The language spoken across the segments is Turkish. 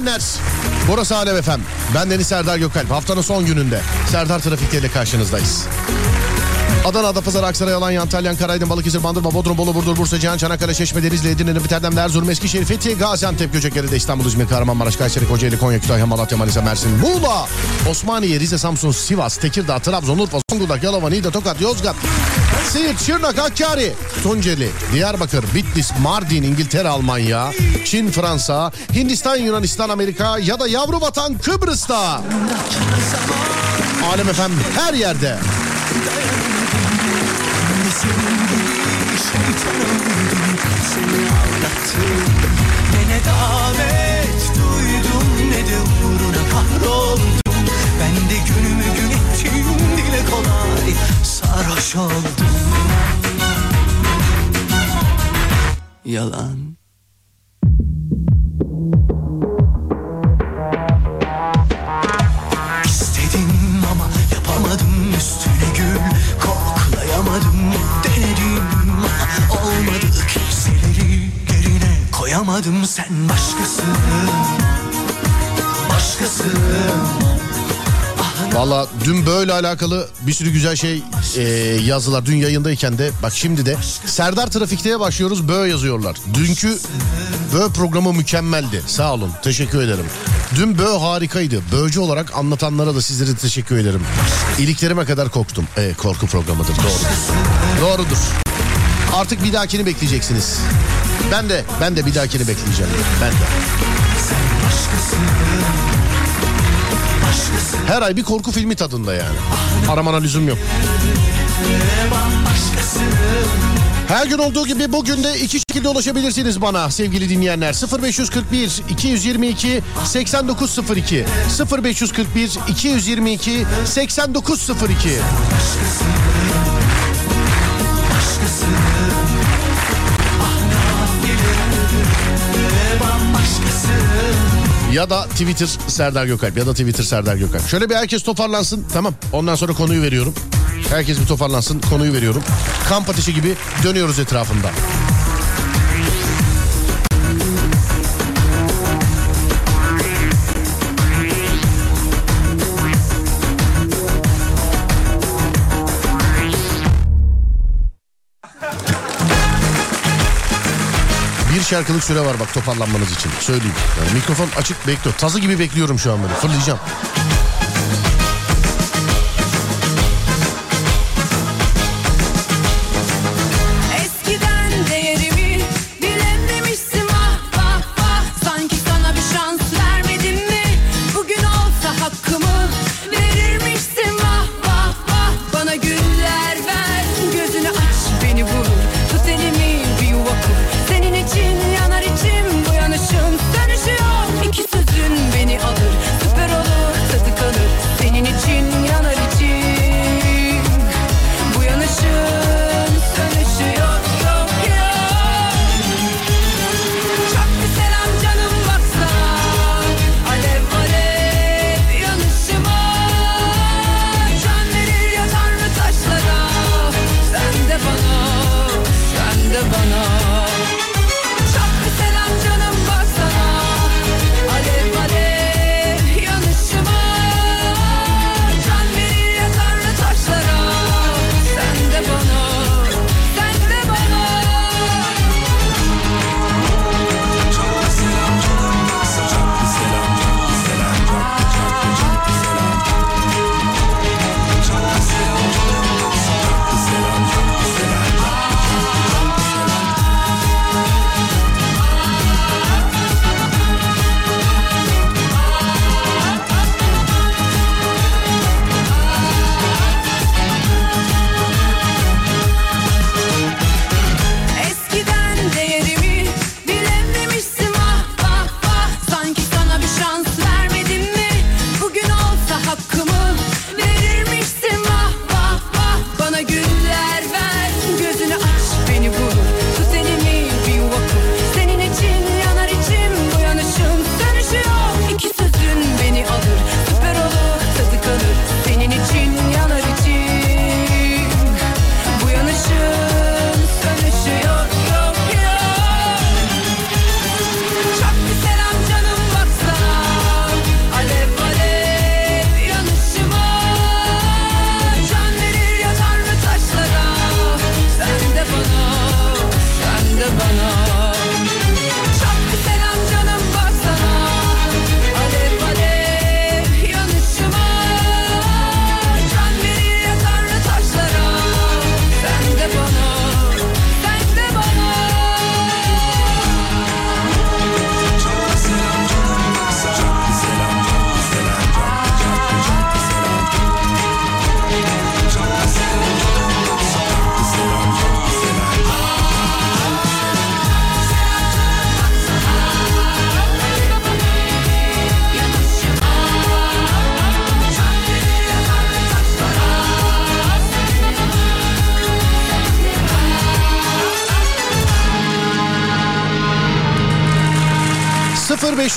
Dinleyenler. Burası Alem FM. Ben Deniz Serdar Gökalp. Haftanın son gününde Serdar Trafik'te ile karşınızdayız. Adana, Adapazarı, Aksaray, Alanya, Antalya, Ankara, Aydın, Balıkesir, Bandırma, Bodrum, Bolu, Burdur, Bursa, Cihan, Çanakkale, Çeşme, Denizli, Edirne, Nefit Erdem, Erzurum, Eskişehir, Fethi, Gaziantep, Göcekeri'de İstanbul, İzmir, Kahramanmaraş, Kayseri, Kocaeli, Konya, Kütahya, Malatya, Manisa, Mersin, Muğla, Osmaniye, Rize, Samsun, Sivas, Tekirdağ, Trabzon, Urfa, Zonguldak, Yalova, Niğde, Tokat, Yozgat, Siirt, Şırnak, Hakkari, Tunceli, Diyarbakır, Bitlis, Mardin, İngiltere, Almanya, Çin, Fransa, Hindistan, Yunanistan, Amerika ya da yavru vatan Kıbrıs'ta. Alem efendim her yerde. Ne davet duydum ne de uğruna kahroldum Ben de günümü gün ettim dile kolay sarhoş oldum Yalan. İstedim ama yapamadım üstüne gül. Koklayamadım denedim. Olmadı Kimseleri yerine koyamadım. Sen başkası Başkası Valla dün böyle alakalı bir sürü güzel şey e, yazdılar. Dün yayındayken de bak şimdi de Serdar Trafik'teye başlıyoruz bö yazıyorlar. Dünkü bö programı mükemmeldi. Sağ olun teşekkür ederim. Dün bö harikaydı. Böcü olarak anlatanlara da sizlere teşekkür ederim. İliklerime kadar korktum. E, korku programıdır doğru. Doğrudur. Artık bir dahakini bekleyeceksiniz. Ben de ben de bir dahakini bekleyeceğim. Ben de. Her ay bir korku filmi tadında yani. Aramana lüzum yok. Her gün olduğu gibi bugün de iki şekilde ulaşabilirsiniz bana sevgili dinleyenler. 0541 222 8902 0541 222 8902 Ya da Twitter Serdar Gökalp ya da Twitter Serdar Gökalp. Şöyle bir herkes toparlansın tamam. Ondan sonra konuyu veriyorum. Herkes bir toparlansın konuyu veriyorum. Kamp ateşi gibi dönüyoruz etrafında. Şarkılık süre var bak toparlanmanız için. Söyleyeyim. Yani mikrofon açık bekliyor. Tazı gibi bekliyorum şu an böyle. Fırlayacağım.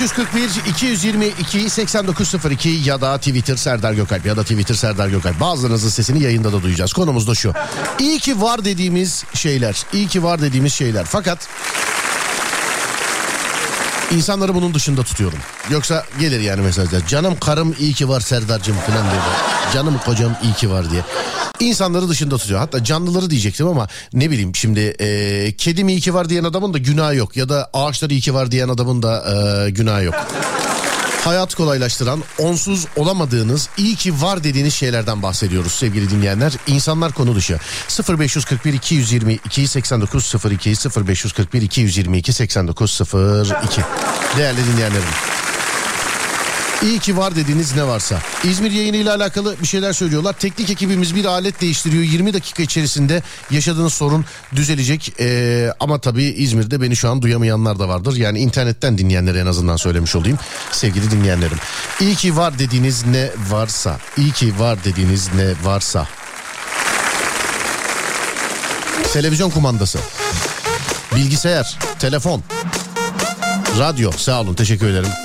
0541 222 8902 ya da Twitter Serdar Gökalp ya da Twitter Serdar Gökalp. Bazılarınızın sesini yayında da duyacağız. Konumuz da şu. İyi ki var dediğimiz şeyler. İyi ki var dediğimiz şeyler. Fakat İnsanları bunun dışında tutuyorum. Yoksa gelir yani mesajlar. Canım karım iyi ki var Serdar'cığım falan diye. Canım kocam iyi ki var diye. İnsanları dışında tutuyor. Hatta canlıları diyecektim ama ne bileyim şimdi e, kedim iyi ki var diyen adamın da günahı yok. Ya da ağaçlar iyi ki var diyen adamın da e, günahı yok. Hayat kolaylaştıran, onsuz olamadığınız, iyi ki var dediğiniz şeylerden bahsediyoruz sevgili dinleyenler. İnsanlar konu dışı. 0541 222 89 02 0541 222 89 02 Değerli dinleyenlerim. İyi ki var dediğiniz ne varsa. İzmir yayını ile alakalı bir şeyler söylüyorlar. Teknik ekibimiz bir alet değiştiriyor. 20 dakika içerisinde yaşadığınız sorun düzelecek. Ee, ama tabii İzmir'de beni şu an duyamayanlar da vardır. Yani internetten dinleyenlere en azından söylemiş olayım. Sevgili dinleyenlerim. İyi ki var dediğiniz ne varsa. İyi ki var dediğiniz ne varsa. Televizyon kumandası. Bilgisayar, telefon, radyo. Sağ olun teşekkür ederim.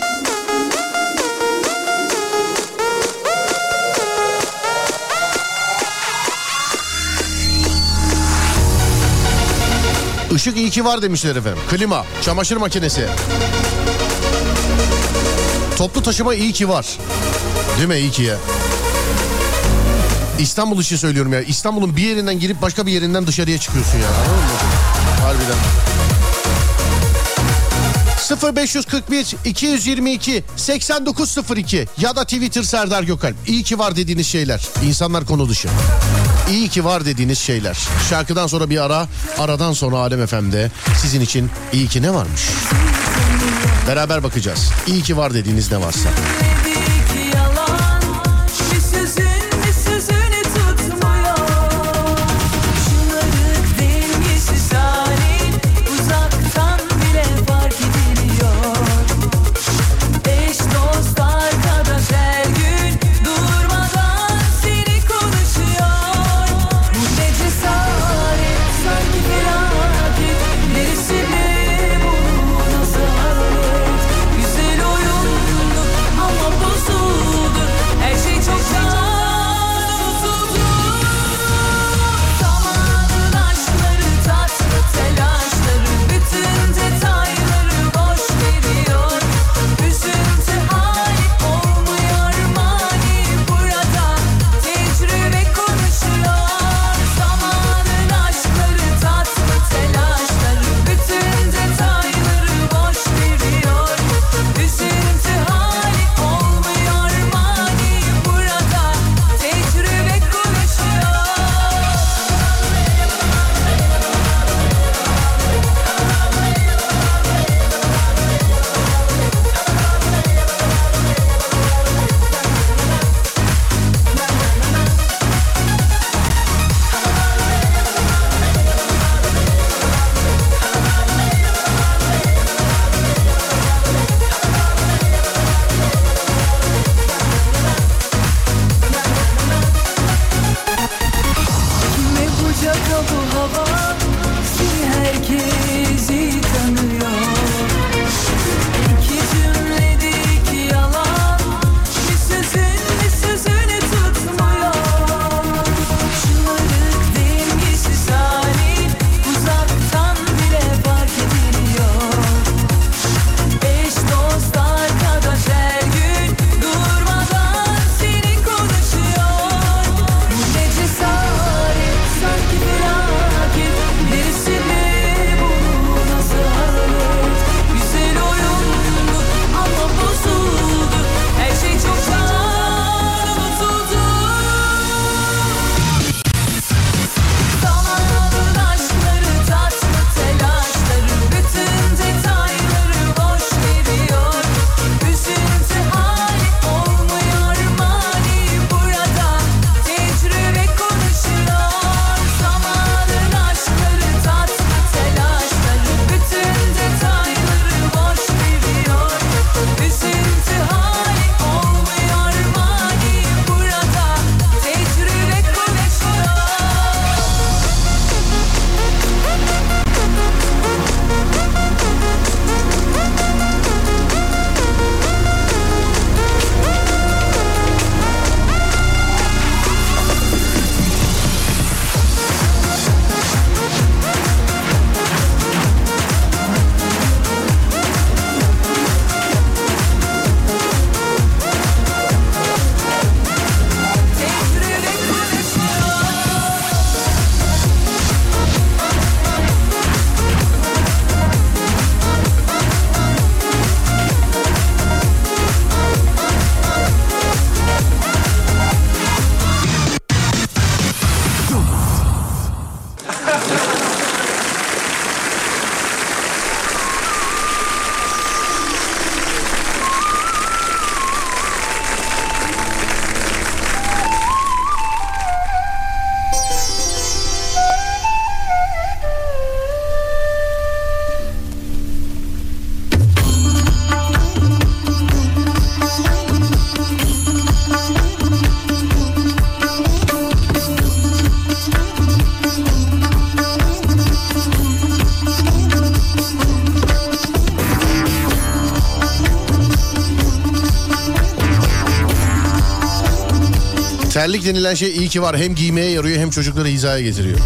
Işık iyi ki var demişler efendim. Klima, çamaşır makinesi. Toplu taşıma iyi ki var. Değil mi iyi ki ya? İstanbul için söylüyorum ya. İstanbul'un bir yerinden girip başka bir yerinden dışarıya çıkıyorsun ya. Anladın mı? Harbiden. 0541 222 8902 ya da Twitter Serdar Gökalp. İyi ki var dediğiniz şeyler. İnsanlar konu dışı. İyi ki var dediğiniz şeyler. Şarkıdan sonra bir ara, aradan sonra Alem FM'de sizin için iyi ki ne varmış? Beraber bakacağız. İyi ki var dediğiniz ne varsa. Terlik denilen şey iyi ki var. Hem giymeye yarıyor hem çocukları hizaya getiriyor.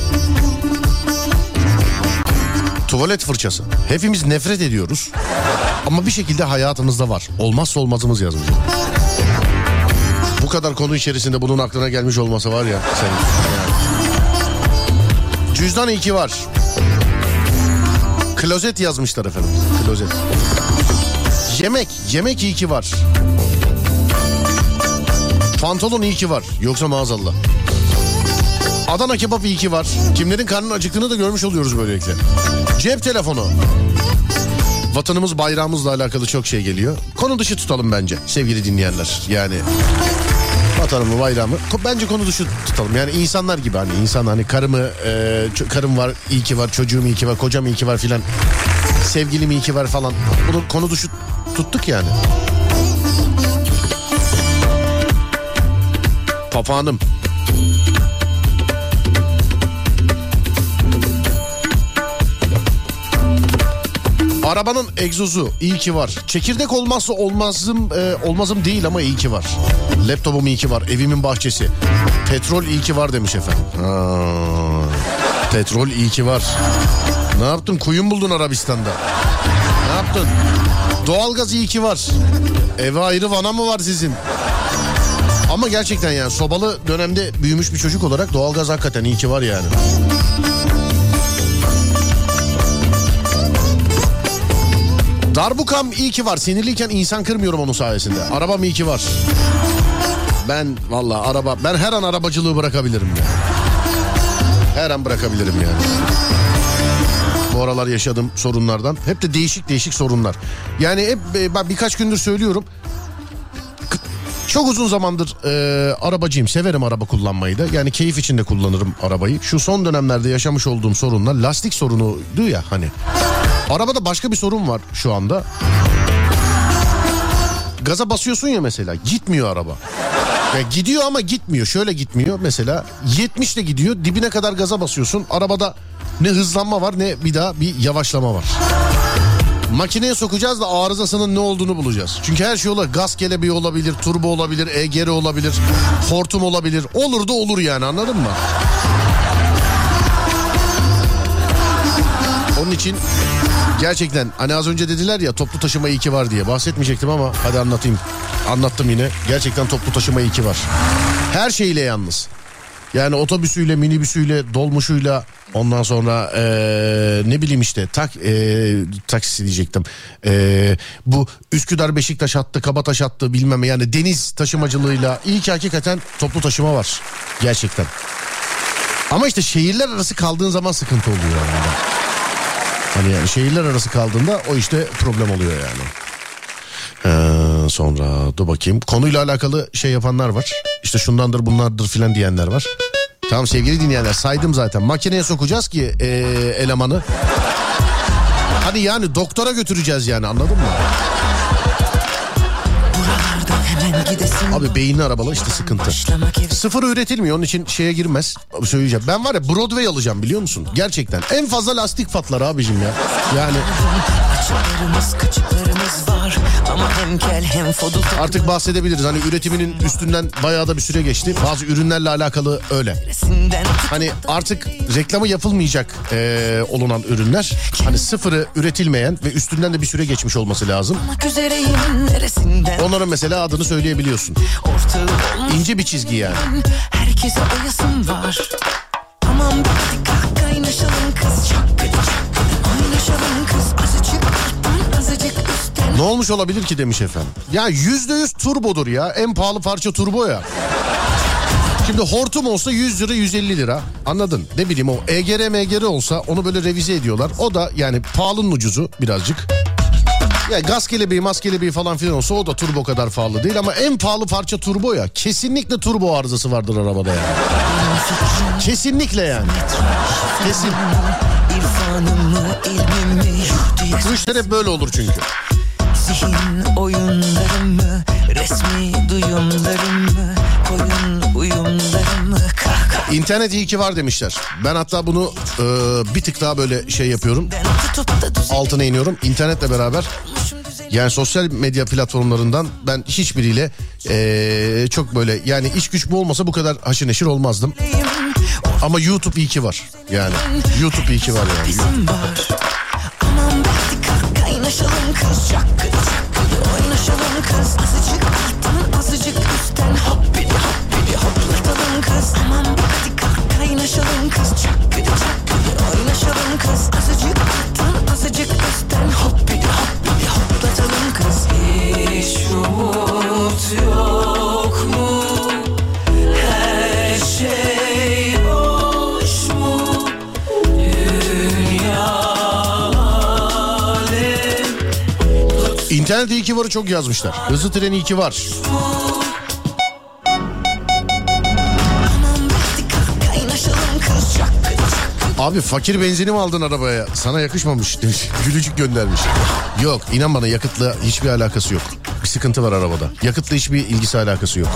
Tuvalet fırçası. Hepimiz nefret ediyoruz. Ama bir şekilde hayatımızda var. Olmazsa olmazımız yazmış. Bu kadar konu içerisinde bunun aklına gelmiş olması var ya. Sen. Cüzdan iyi ki var. Klozet yazmışlar efendim. Klozet. Yemek. Yemek iyi ki var. Pantolon iyi ki var. Yoksa maazallah. Adana kebap iyi ki var. Kimlerin karnının acıktığını da görmüş oluyoruz böylelikle. Cep telefonu. Vatanımız bayrağımızla alakalı çok şey geliyor. Konu dışı tutalım bence sevgili dinleyenler. Yani vatanımı bayrağımı bence konu dışı tutalım. Yani insanlar gibi hani insan hani karımı e, karım var iyi ki var çocuğum iyi ki var kocam iyi ki var filan. Sevgilim iyi ki var falan. Bunu konu dışı tuttuk yani. Papağanım. Arabanın egzozu iyi ki var. Çekirdek olmazsa olmazım e, olmazım değil ama iyi ki var. Laptopum iyi ki var. Evimin bahçesi. Petrol iyi ki var demiş efendim. Ha, petrol iyi ki var. Ne yaptın? Kuyum buldun Arabistan'da. Ne yaptın? Doğalgaz iyi ki var. Eve ayrı vana mı var sizin? Ama gerçekten yani sobalı dönemde büyümüş bir çocuk olarak doğalgaz hakikaten iyi ki var yani. Darbukam iyi ki var. Sinirliyken insan kırmıyorum onun sayesinde. Arabam iyi ki var. Ben valla araba ben her an arabacılığı bırakabilirim ya. Her an bırakabilirim yani. Bu aralar yaşadığım sorunlardan. Hep de değişik değişik sorunlar. Yani hep e, ben birkaç gündür söylüyorum. Çok uzun zamandır e, arabacıyım. Severim araba kullanmayı da. Yani keyif içinde kullanırım arabayı. Şu son dönemlerde yaşamış olduğum sorunlar lastik sorunuydu ya hani. Arabada başka bir sorun var şu anda. Gaza basıyorsun ya mesela gitmiyor araba. Ya gidiyor ama gitmiyor. Şöyle gitmiyor mesela 70 ile gidiyor dibine kadar gaza basıyorsun. Arabada ne hızlanma var ne bir daha bir yavaşlama var. Makineye sokacağız da arızasının ne olduğunu bulacağız. Çünkü her şey olabilir. Gaz kelebeği olabilir, turbo olabilir, EGR olabilir, hortum olabilir. Olur da olur yani anladın mı? Onun için gerçekten hani az önce dediler ya toplu taşıma iyi ki var diye bahsetmeyecektim ama hadi anlatayım. Anlattım yine. Gerçekten toplu taşıma iyi ki var. Her şeyle yalnız. Yani otobüsüyle, minibüsüyle, dolmuşuyla ondan sonra eee, ne bileyim işte tak eee, taksi diyecektim. Eee, bu Üsküdar Beşiktaş hattı, Kabataş hattı bilmem yani deniz taşımacılığıyla iyi ki hakikaten toplu taşıma var. Gerçekten. Ama işte şehirler arası kaldığın zaman sıkıntı oluyor yani. Hani yani şehirler arası kaldığında o işte problem oluyor yani. Ee, sonra dur bakayım. Konuyla alakalı şey yapanlar var. İşte şundandır bunlardır filan diyenler var. Tamam sevgili dinleyenler saydım zaten. Makineye sokacağız ki ee, elemanı. Hani yani doktora götüreceğiz yani anladın mı? Buralardan hemen gidesin. Abi beyinli arabalar işte sıkıntı. Sıfır üretilmiyor onun için şeye girmez. Abi söyleyeceğim. Ben var ya Broadway alacağım biliyor musun? Gerçekten. En fazla lastik patlar abicim ya. Yani artık bahsedebiliriz. Hani üretiminin üstünden bayağı da bir süre geçti. Bazı ürünlerle alakalı öyle. Hani artık reklamı yapılmayacak eee, olunan ürünler. Hani sıfırı üretilmeyen ve üstünden de bir süre geçmiş olması lazım. Onların mesela adını söyleyebiliyorsun. Olmuş İnce bir çizgi yani. herkese oyasım var bir hadi kalk kaynaşalım kız çok kötü oynaşalım kız azıcık alttan azıcık üstten Ne olmuş olabilir ki demiş efendim. Ya yüzde yüz turbodur ya. En pahalı parça turbo ya. Şimdi hortum olsa 100 lira 150 lira anladın ne bileyim o EGR MGR olsa onu böyle revize ediyorlar o da yani pahalının ucuzu birazcık. Ya gaz kelebeği mas kelebeği falan filan olsa o da turbo kadar pahalı değil ama en pahalı parça turbo ya kesinlikle turbo arızası vardır arabada yani. Kesinlikle yani. Kesin. Bu hep böyle olur çünkü. Zihin oyunlarımı resmi duyumlarımı Koyun uyumlarımı kahkahadan İnternet iyi ki var demişler. Ben hatta bunu e, bir tık daha böyle şey yapıyorum. Altına iniyorum. İnternetle beraber Yani sosyal medya platformlarından ben hiçbiriyle ee, çok böyle yani iş güç bu olmasa bu kadar haşır neşir olmazdım. Ama YouTube iyi ki var. Yani YouTube iyi ki var yani. Bizim var. Aman hadi kalk kaynaşalım kız İnternet iyi ki varı çok yazmışlar. Hızlı treni iyi ki var. Abi fakir benzini mi aldın arabaya? Sana yakışmamış demiş. Gülücük göndermiş. Yok inan bana yakıtla hiçbir alakası yok. Sıkıntı var arabada. Yakıtla hiçbir ilgisi alakası yok.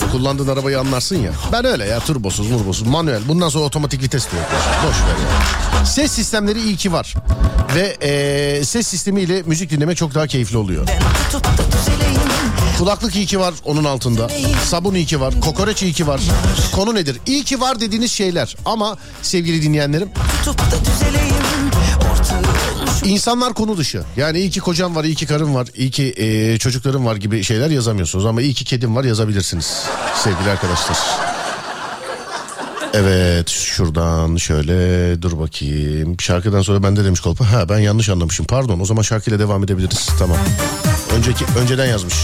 Hani kullandığın arabayı anlarsın ya. Ben öyle ya turbosuz murbosuz manuel. Bundan sonra otomatik vites de yok. Boş ver ya. Ses sistemleri iyi ki var. Ve eee, ses sistemiyle müzik dinlemek çok daha keyifli oluyor. Kulaklık iyi ki var onun altında. Sabun iyi ki var. Kokoreç iyi ki var. Konu nedir? İyi ki var dediğiniz şeyler. Ama sevgili dinleyenlerim insanlar konu dışı. Yani iyi ki kocam var, iyi ki karım var, iyi ki eee, çocuklarım var gibi şeyler yazamıyorsunuz. Ama iyi ki kedim var yazabilirsiniz sevgili arkadaşlar. Evet şuradan şöyle dur bakayım. Şarkıdan sonra bende demiş Kolpa. Ha ben yanlış anlamışım. Pardon o zaman şarkıyla devam edebiliriz. Tamam. Önceki önceden yazmış.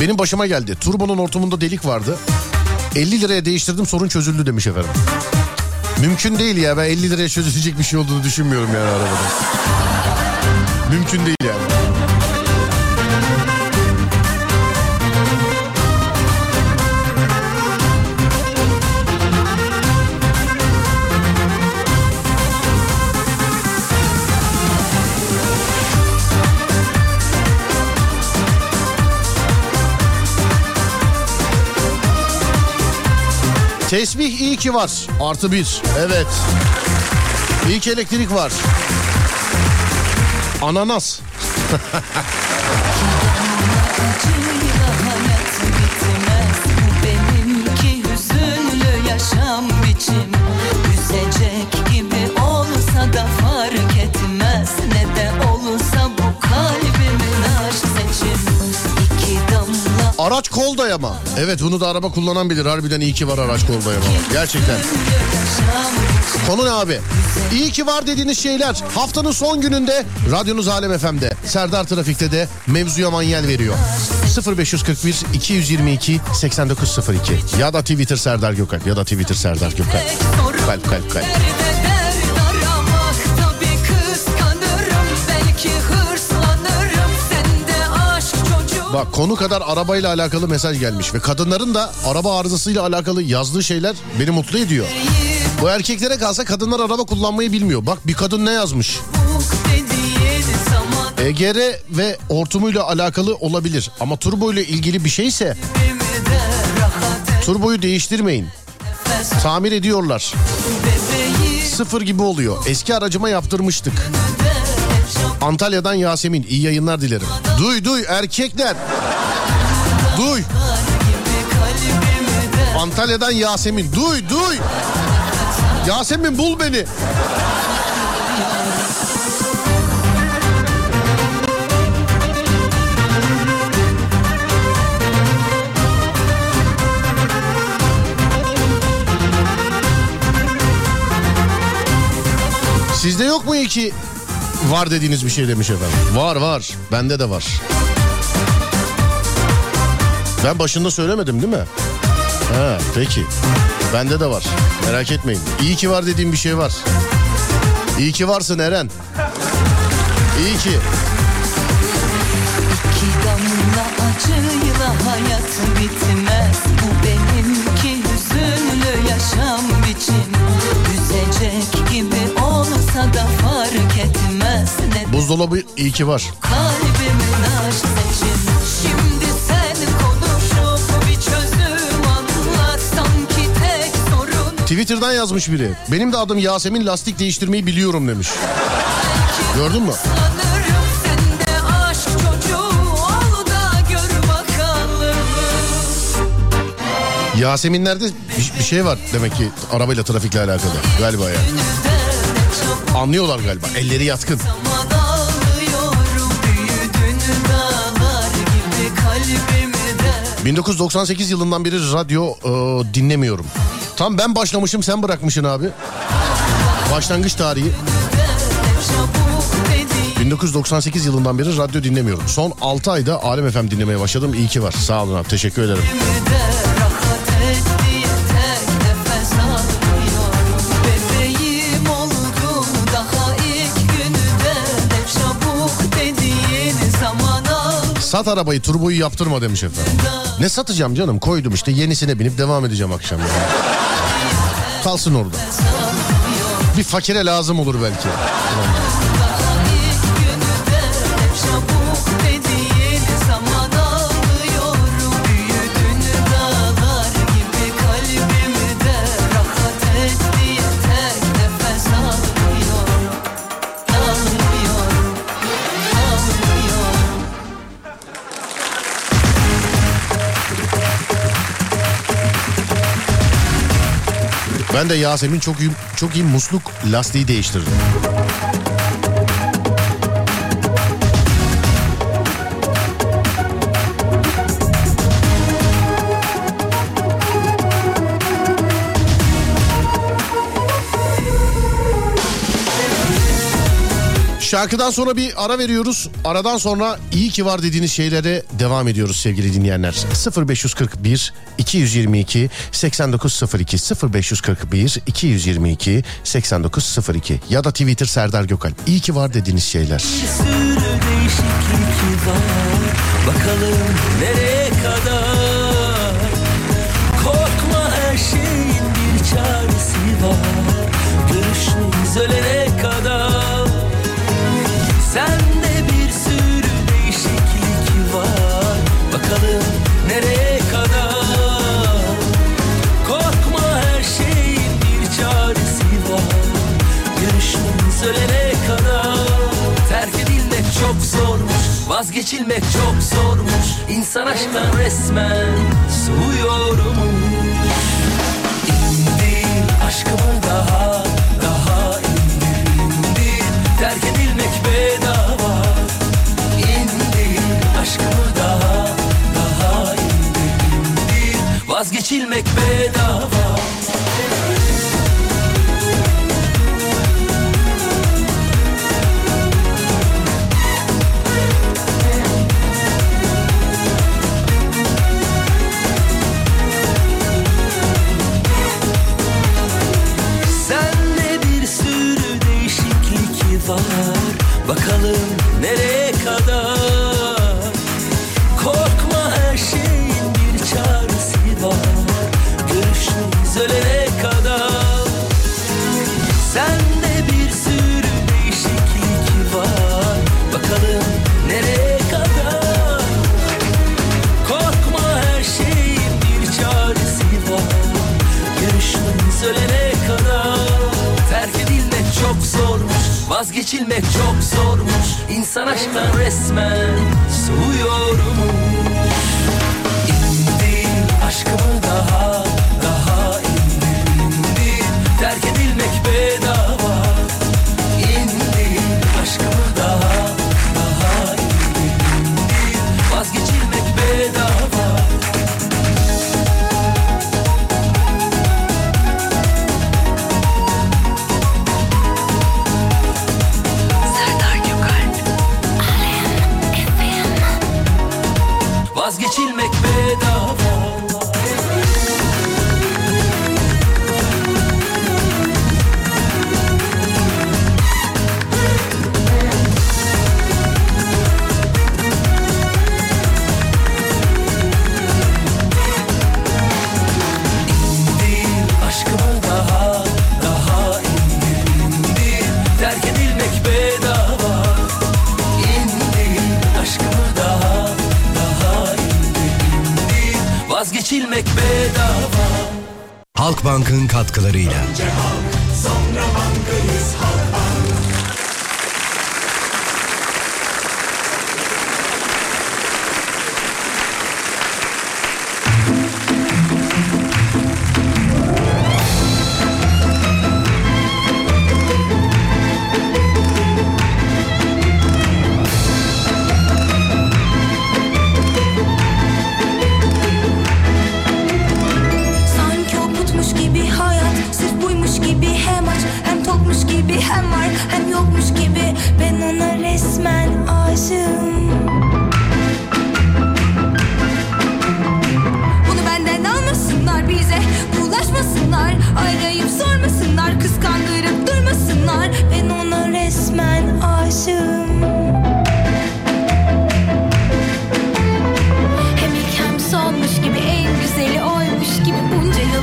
Benim başıma geldi. Turbonun ortamında delik vardı. 50 liraya değiştirdim sorun çözüldü demiş efendim. Mümkün değil ya ben 50 liraya çözülecek bir şey olduğunu düşünmüyorum yani arabada. Mümkün değil Tesbih iyi ki var. Artı bir. Evet. İyi ki elektrik var. Ananas. Gibi olsa da fark etmez Ne de olsa Araç kol dayama. Evet bunu da araba kullanan bilir. Harbiden iyi ki var araç kol dayama. Gerçekten. Konu ne abi? İyi ki var dediğiniz şeyler haftanın son gününde radyonuz Alem FM'de. Serdar Trafik'te de mevzuya manyel veriyor. 0541 222 8902 ya da Twitter Serdar Gökalp ya da Twitter Serdar Gökalp. Kalp kalp kalp. Bak konu kadar arabayla alakalı mesaj gelmiş ve kadınların da araba arızasıyla alakalı yazdığı şeyler beni mutlu ediyor. Bu erkeklere kalsa kadınlar araba kullanmayı bilmiyor. Bak bir kadın ne yazmış? EGR ve hortumuyla alakalı olabilir ama turbo ile ilgili bir şeyse turboyu değiştirmeyin. Tamir ediyorlar. Sıfır gibi oluyor. Eski aracıma yaptırmıştık. Antalya'dan Yasemin iyi yayınlar dilerim. Duy duy erkekler. Duy. Antalya'dan Yasemin. Duy duy. Yasemin bul beni. Sizde yok mu iyi ki var dediğiniz bir şey demiş efendim. Var var. Bende de var. Ben başında söylemedim değil mi? Ha peki. Bende de var. Merak etmeyin. İyi ki var dediğim bir şey var. İyi ki varsın Eren. İyi ki. İki damla acıyla hayat bitmez Bu benimki hüzünlü yaşam biçim Üzecek gibi olsa da fark etmez Buzdolabı iyi ki var. Twitter'dan yazmış biri. Benim de adım Yasemin lastik değiştirmeyi biliyorum demiş. Gördün mü? Yaseminlerde bir, bir şey var demek ki arabayla trafikle alakalı galiba ya. Anlıyorlar galiba. Elleri yatkın. Zaman ağlıyorum büyüdün dağlar gibi kalbimde. 1998 yılından beri radyo e, dinlemiyorum. Tam ben başlamışım sen bırakmışsın abi. Başlangıç tarihi. Çabuk dediğin 1998 yılından beri radyo dinlemiyorum. Son 6 ayda Alem FM dinlemeye başladım. İyi ki var. Sağ olun abi. Teşekkür ederim. Sat arabayı turboyu yaptırma demiş efendim. Ne satacağım canım koydum işte yenisine binip devam edeceğim akşam. Yani. Kalsın orada. Bir fakire lazım olur belki. Ben de Yasemin çok iyi, çok iyi musluk lastiği değiştirdim. Şarkıdan sonra bir ara veriyoruz. Aradan sonra iyi ki var dediğiniz şeylere devam ediyoruz sevgili dinleyenler. 0541 222 8902 0541 222 8902 ya da Twitter Serdar Gökalp. İyi ki var dediğiniz şeyler. var Bakalım nereye kadar Korkma her şeyin bir çaresi var Görüşmeyiz ölene Bakalım nereye kadar? Korkma her şeyin bir çaresi var. Görüşmemiz ölene kadar. Terk edilmek çok zormuş Vazgeçilmek çok zormuş. İnsan aşktan resmen soğuyormuş İndir aşkımı daha Daha indir Terk edilmek bedava Vazgeçilmek bedava. Sende bir sürü değişiklik var. Bakalım nereye Vazgeçilmek çok zormuş. İnsan aşktan resmen soğuyormuş. İndir aşkımı Daha Daha indir indir Vazgeçilmek bedava Halkbank'ın katkılarıyla.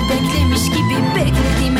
Beklemiş gibi beklediğime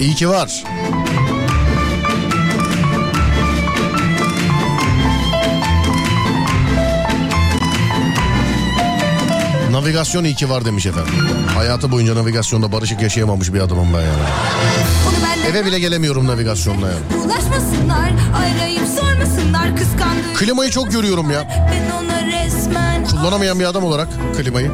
İyi ki var. Navigasyon iyi ki var demiş efendim. Hayatı boyunca navigasyonda barışık yaşayamamış bir adamım ben yani. Eve bile gelemiyorum navigasyonla yani. bulaşmasınlar Arayıp sormasınlar kıskandığı Klimayı çok görüyorum ya. Kullanamayan bir adam olarak klimayı.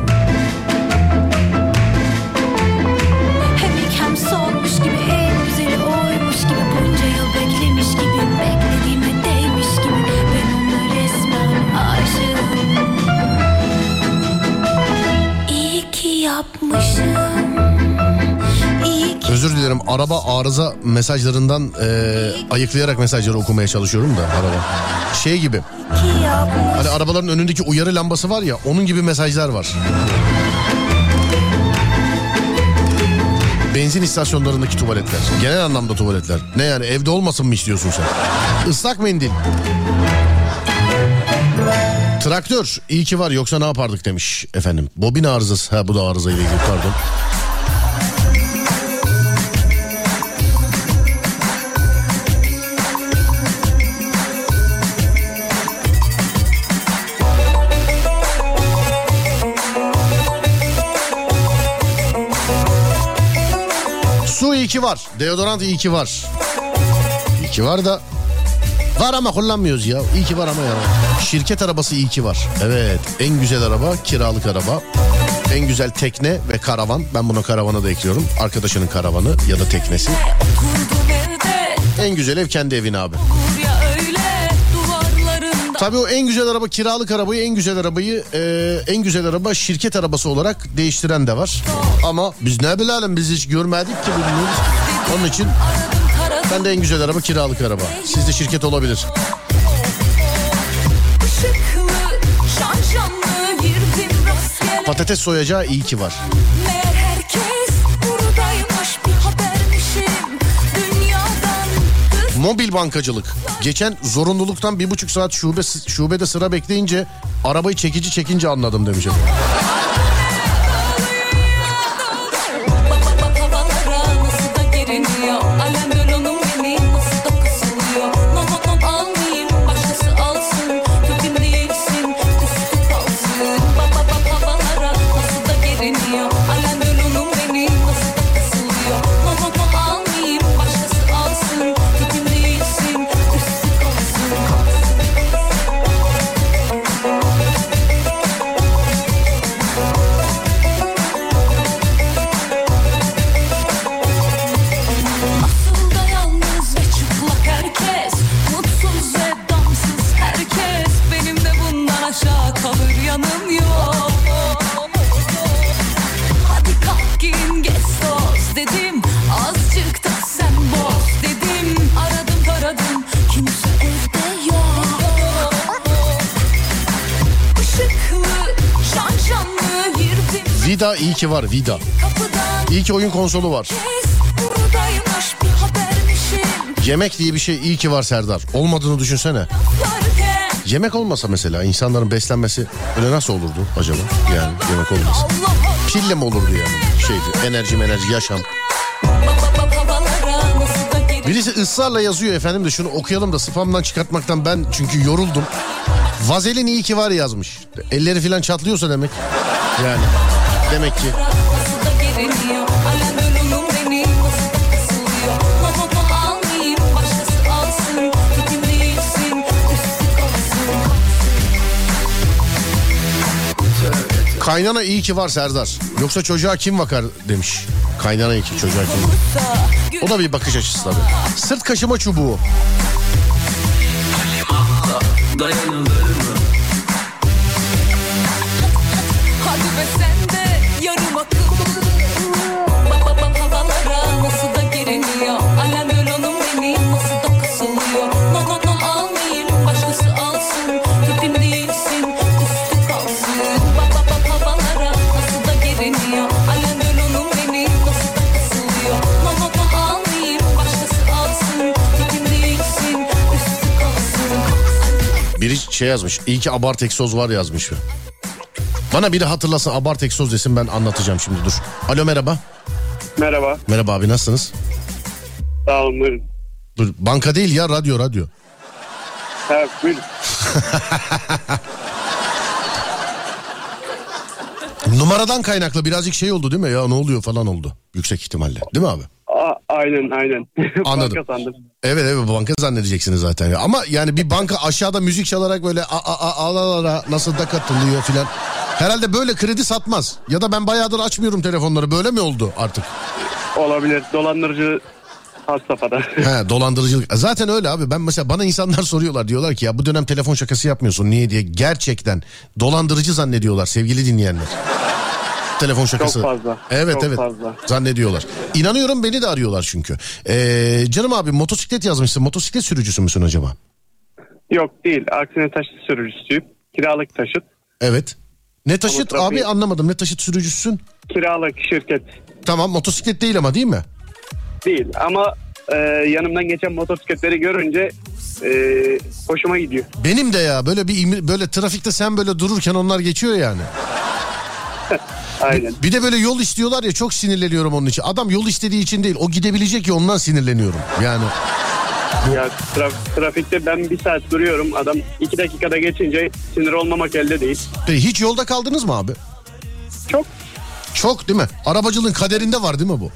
Özür dilerim araba arıza mesajlarından eee, ayıklayarak mesajları okumaya çalışıyorum da araba. Şey gibi hani arabaların önündeki uyarı lambası var ya onun gibi mesajlar var. Benzin istasyonlarındaki tuvaletler. Genel anlamda tuvaletler. Ne yani evde olmasın mı istiyorsun sen? Islak mendil. Traktör iyi ki var yoksa ne yapardık demiş efendim. Bobin arızası. Ha bu da arızayla ilgili pardon. Su iyi ki var. Deodorant iyi ki var. İyi ki var da Var ama kullanmıyoruz ya. İyi ki var ama ya. Şirket arabası iyi ki var. Evet. En güzel araba kiralık araba. En güzel tekne ve karavan. Ben buna karavana da ekliyorum. Arkadaşının karavanı ya da teknesi. En güzel ev kendi evin abi. Tabii o en güzel araba kiralık arabayı en güzel arabayı e, en güzel araba şirket arabası olarak değiştiren de var. Ama biz ne bilelim biz hiç görmedik ki bilmiyoruz. Onun için ben de en güzel araba kiralık araba. Sizde şirket olabilir. Patates soyacağı iyi ki var. Mobil bankacılık. Geçen zorunluluktan bir buçuk saat şube şubede sıra bekleyince arabayı çekici çekince anladım demiş efendim. Vida iyi ki var Vida. İyi ki oyun konsolu var. Yemek diye bir şey iyi ki var Serdar. Olmadığını düşünsene. Yemek olmasa mesela insanların beslenmesi öyle nasıl olurdu acaba? Yani yemek olmasa. Pille mi olurdu yani? Şeydi enerji enerji yaşam. Birisi ısrarla yazıyor efendim de şunu okuyalım da spamdan çıkartmaktan ben çünkü yoruldum. Vazelin iyi ki var yazmış. Elleri falan çatlıyorsa demek. Yani demek ki. Kaynana iyi ki var Serdar. Yoksa çocuğa kim bakar demiş. Kaynana iyi ki çocuğa kim bakar. O da bir bakış açısı tabii. Sırt kaşıma çubuğu. Dayanılır şey yazmış. İyi ki abart egzoz var yazmış. Bana biri hatırlasın abart egzoz desin ben anlatacağım şimdi dur. Alo merhaba. Merhaba. Merhaba abi nasılsınız? Sağ olun buyurun. Dur banka değil ya radyo radyo. Ha, buyurun. Numaradan kaynaklı birazcık şey oldu değil mi? Ya ne oluyor falan oldu. Yüksek ihtimalle. Değil mi abi? Aynen aynen. Anladım. Banka sandım. Evet evet banka zannedeceksiniz zaten. Ama yani bir banka aşağıda müzik çalarak böyle a a a alalara nasıl da katılıyor filan. Herhalde böyle kredi satmaz. Ya da ben bayağıdır açmıyorum telefonları. Böyle mi oldu artık? Olabilir. Dolandırıcı has safhada. He dolandırıcılık. Zaten öyle abi. Ben mesela bana insanlar soruyorlar. Diyorlar ki ya bu dönem telefon şakası yapmıyorsun. Niye diye. Gerçekten dolandırıcı zannediyorlar sevgili dinleyenler. Telefon şakası. fazla, Evet çok evet. fazla. Zannediyorlar. İnanıyorum beni de arıyorlar çünkü. Ee, canım abi motosiklet yazmışsın. Motosiklet sürücüsü müsün acaba? Yok değil. Aksine taşıt sürücüsüyüm. Kiralık taşıt. Evet. Ne taşıt trafiği- abi anlamadım. Ne taşıt sürücüsün? Kiralık şirket Tamam motosiklet değil ama değil mi? değil. Ama e, yanımdan geçen motosikletleri görünce e, hoşuma gidiyor. Benim de ya böyle bir imri- böyle trafikte sen böyle dururken onlar geçiyor yani. Aynen. Bir de böyle yol istiyorlar ya çok sinirleniyorum onun için. Adam yol istediği için değil o gidebilecek ya ondan sinirleniyorum. Yani Ya traf- trafikte ben bir saat duruyorum. Adam iki dakikada geçince sinir olmamak elde değil. Peki hiç yolda kaldınız mı abi? Çok Çok değil mi? Arabacılığın kaderinde var değil mi bu?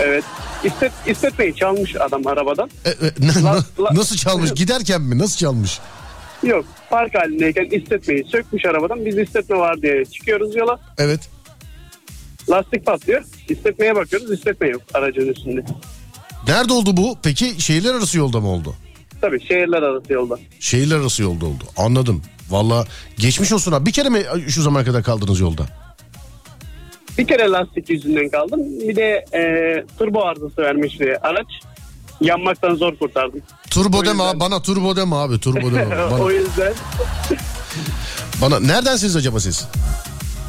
evet. İstet, istetmeyi çalmış adam arabadan. E, e, La- la- nasıl çalmış? Giderken mi? Nasıl çalmış? Yok park halindeyken istetmeyi sökmüş arabadan. Biz istetme var diye çıkıyoruz yola. Evet. Lastik patlıyor. İstetmeye bakıyoruz. İstetme yok aracın üstünde. Nerede oldu bu? Peki şehirler arası yolda mı oldu? Tabii şehirler arası yolda. Şehirler arası yolda oldu. Anladım. Valla geçmiş olsun abi. Bir kere mi şu zamana kadar kaldınız yolda? Bir kere lastik yüzünden kaldım. Bir de e, turbo arızası vermişti araç. Yanmaktan zor kurtardım. Turbo O deme yüzden- abi. Bana turbo deme abi. Turbo deme. o Bana, yüzden bana. Neredensiniz acaba siz?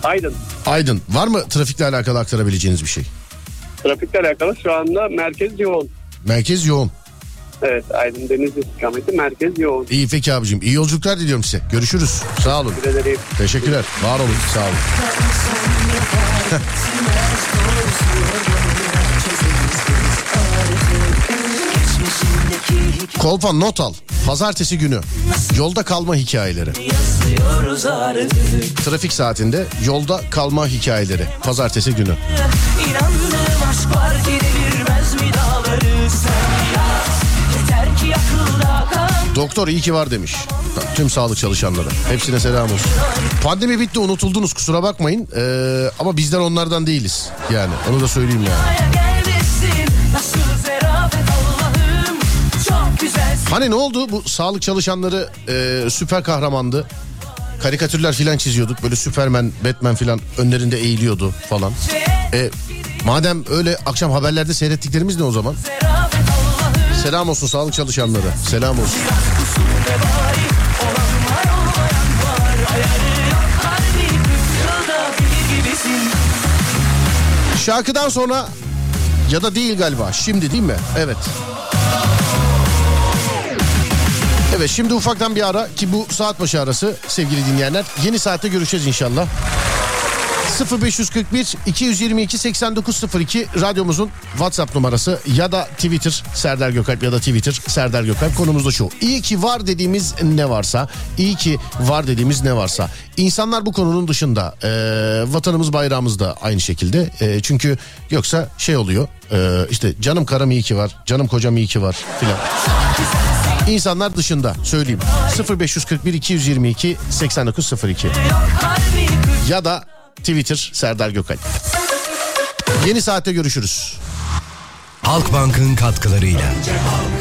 Aydın. Aydın. Var mı trafikle alakalı aktarabileceğiniz bir şey? Trafikle alakalı şu anda merkez yoğun. Merkez yoğun. Evet Aydın Deniz istikameti merkez yoğun. İyi peki abicim. İyi yolculuklar diliyorum size. Görüşürüz. Sağ olun. Teşekkür ederim. Teşekkürler. Var olun. Sağ olun. Kolpa not al. Pazartesi günü yolda kalma hikayeleri. Trafik saatinde yolda kalma hikayeleri. Pazartesi günü. İnandığım aşk var ki devirmez mi dağları Sen yaz yeter ki akılda kal Doktor iyi ki var demiş. Tüm sağlık çalışanları. Hepsine selam olsun. Pandemi bitti unutuldunuz kusura bakmayın. Ee, ama bizden onlardan değiliz. Yani onu da söyleyeyim yani. Hani ne oldu bu sağlık çalışanları e, süper kahramandı. Karikatürler filan çiziyorduk. Böyle Superman, Batman filan önlerinde eğiliyordu falan. E, madem öyle akşam haberlerde seyrettiklerimiz ne o zaman? Selam olsun sağlık çalışanları. Selam olsun. Şarkıdan sonra ya da değil galiba. Şimdi değil mi? Evet. Evet şimdi ufaktan bir ara ki bu saat başı arası sevgili dinleyenler. Yeni saatte görüşeceğiz inşallah. 0541 222 8902 radyomuzun WhatsApp numarası ya da Twitter Serdar Gökalp ya da Twitter Serdar Gökalp konumuz da şu. İyi ki var dediğimiz ne varsa, iyi ki var dediğimiz ne varsa. İnsanlar bu konunun dışında e, vatanımız bayrağımız da aynı şekilde. E, çünkü yoksa şey oluyor e, işte canım karım iyi ki var, canım kocam iyi ki var filan. İnsanlar dışında söyleyeyim 0541 222 8902 ya da Twitter Serdar Gökalp. Yeni saatte görüşürüz. Halkbank'ın katkılarıyla. Kay